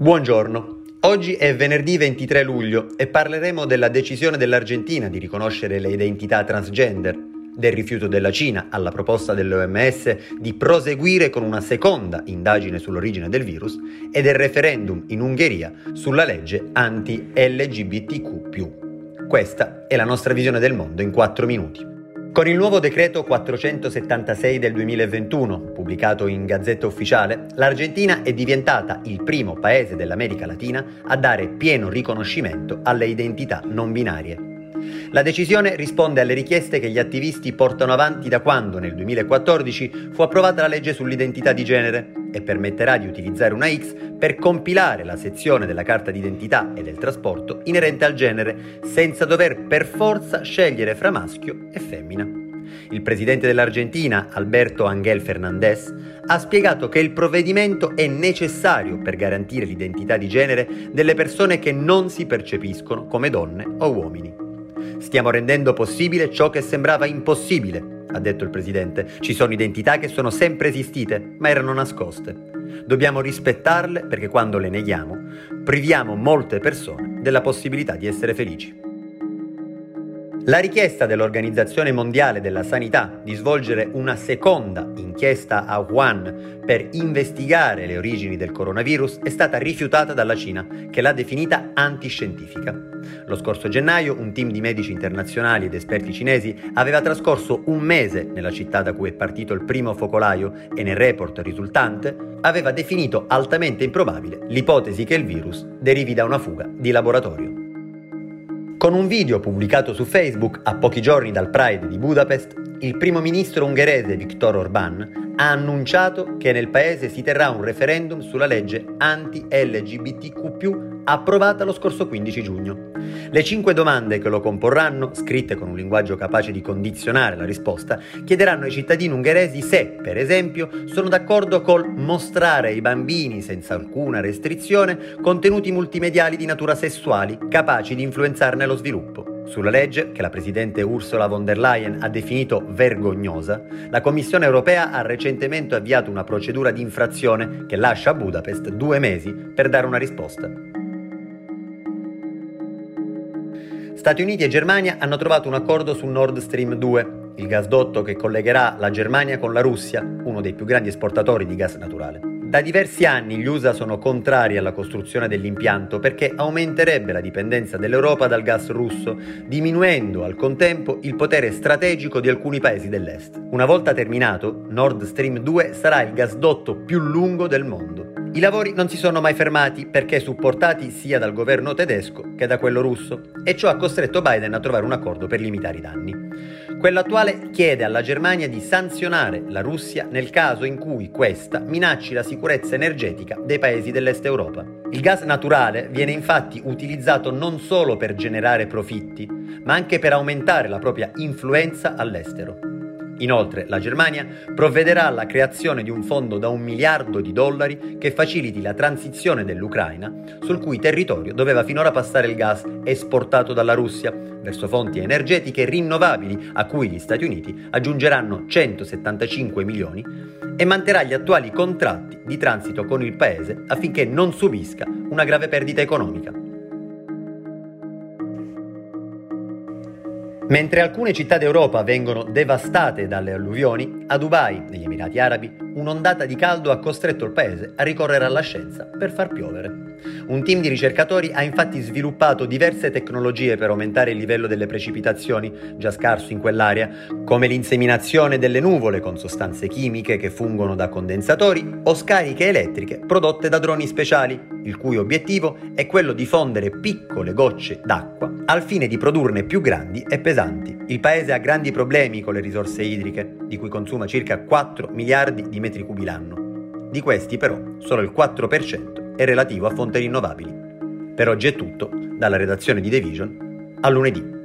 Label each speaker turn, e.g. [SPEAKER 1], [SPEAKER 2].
[SPEAKER 1] Buongiorno. Oggi è venerdì 23 luglio e parleremo della decisione dell'Argentina di riconoscere le identità transgender, del rifiuto della Cina alla proposta dell'OMS di proseguire con una seconda indagine sull'origine del virus e del referendum in Ungheria sulla legge anti-LGBTQ. Questa è la nostra visione del mondo in 4 minuti. Con il nuovo decreto 476 del 2021, pubblicato in Gazzetta Ufficiale, l'Argentina è diventata il primo paese dell'America Latina a dare pieno riconoscimento alle identità non binarie. La decisione risponde alle richieste che gli attivisti portano avanti da quando, nel 2014, fu approvata la legge sull'identità di genere e permetterà di utilizzare una X per compilare la sezione della carta d'identità e del trasporto inerente al genere, senza dover per forza scegliere fra maschio e femmina. Il presidente dell'Argentina, Alberto Angel Fernandez, ha spiegato che il provvedimento è necessario per garantire l'identità di genere delle persone che non si percepiscono come donne o uomini. Stiamo rendendo possibile ciò che sembrava impossibile, ha detto il Presidente. Ci sono identità che sono sempre esistite, ma erano nascoste. Dobbiamo rispettarle perché quando le neghiamo, priviamo molte persone della possibilità di essere felici. La richiesta dell'Organizzazione Mondiale della Sanità di svolgere una seconda inchiesta a Wuhan per investigare le origini del coronavirus è stata rifiutata dalla Cina, che l'ha definita antiscientifica. Lo scorso gennaio un team di medici internazionali ed esperti cinesi aveva trascorso un mese nella città da cui è partito il primo focolaio e nel report risultante aveva definito altamente improbabile l'ipotesi che il virus derivi da una fuga di laboratorio. Con un video pubblicato su Facebook a pochi giorni dal Pride di Budapest, il primo ministro ungherese Viktor Orbán ha annunciato che nel paese si terrà un referendum sulla legge anti-LGBTQ approvata lo scorso 15 giugno. Le cinque domande che lo comporranno, scritte con un linguaggio capace di condizionare la risposta, chiederanno ai cittadini ungheresi se, per esempio, sono d'accordo col mostrare ai bambini senza alcuna restrizione contenuti multimediali di natura sessuali capaci di influenzarne lo sviluppo. Sulla legge, che la Presidente Ursula von der Leyen ha definito vergognosa, la Commissione europea ha recentemente avviato una procedura di infrazione che lascia a Budapest due mesi per dare una risposta. Stati Uniti e Germania hanno trovato un accordo su Nord Stream 2, il gasdotto che collegherà la Germania con la Russia, uno dei più grandi esportatori di gas naturale. Da diversi anni gli USA sono contrari alla costruzione dell'impianto perché aumenterebbe la dipendenza dell'Europa dal gas russo, diminuendo al contempo il potere strategico di alcuni paesi dell'Est. Una volta terminato, Nord Stream 2 sarà il gasdotto più lungo del mondo. I lavori non si sono mai fermati perché supportati sia dal governo tedesco che da quello russo e ciò ha costretto Biden a trovare un accordo per limitare i danni. Quello attuale chiede alla Germania di sanzionare la Russia nel caso in cui questa minacci la sicurezza energetica dei paesi dell'Est Europa. Il gas naturale viene infatti utilizzato non solo per generare profitti, ma anche per aumentare la propria influenza all'estero. Inoltre la Germania provvederà alla creazione di un fondo da un miliardo di dollari che faciliti la transizione dell'Ucraina, sul cui territorio doveva finora passare il gas esportato dalla Russia verso fonti energetiche rinnovabili a cui gli Stati Uniti aggiungeranno 175 milioni e manterrà gli attuali contratti di transito con il paese affinché non subisca una grave perdita economica. Mentre alcune città d'Europa vengono devastate dalle alluvioni, a Dubai, negli Emirati Arabi, un'ondata di caldo ha costretto il paese a ricorrere alla scienza per far piovere. Un team di ricercatori ha infatti sviluppato diverse tecnologie per aumentare il livello delle precipitazioni, già scarso in quell'area, come l'inseminazione delle nuvole con sostanze chimiche che fungono da condensatori o scariche elettriche prodotte da droni speciali, il cui obiettivo è quello di fondere piccole gocce d'acqua al fine di produrne più grandi e pesanti. Il paese ha grandi problemi con le risorse idriche, di cui consuma circa 4 miliardi di metri cubi l'anno. Di questi però solo il 4% è relativo a fonti rinnovabili. Per oggi è tutto, dalla redazione di The Vision, a lunedì.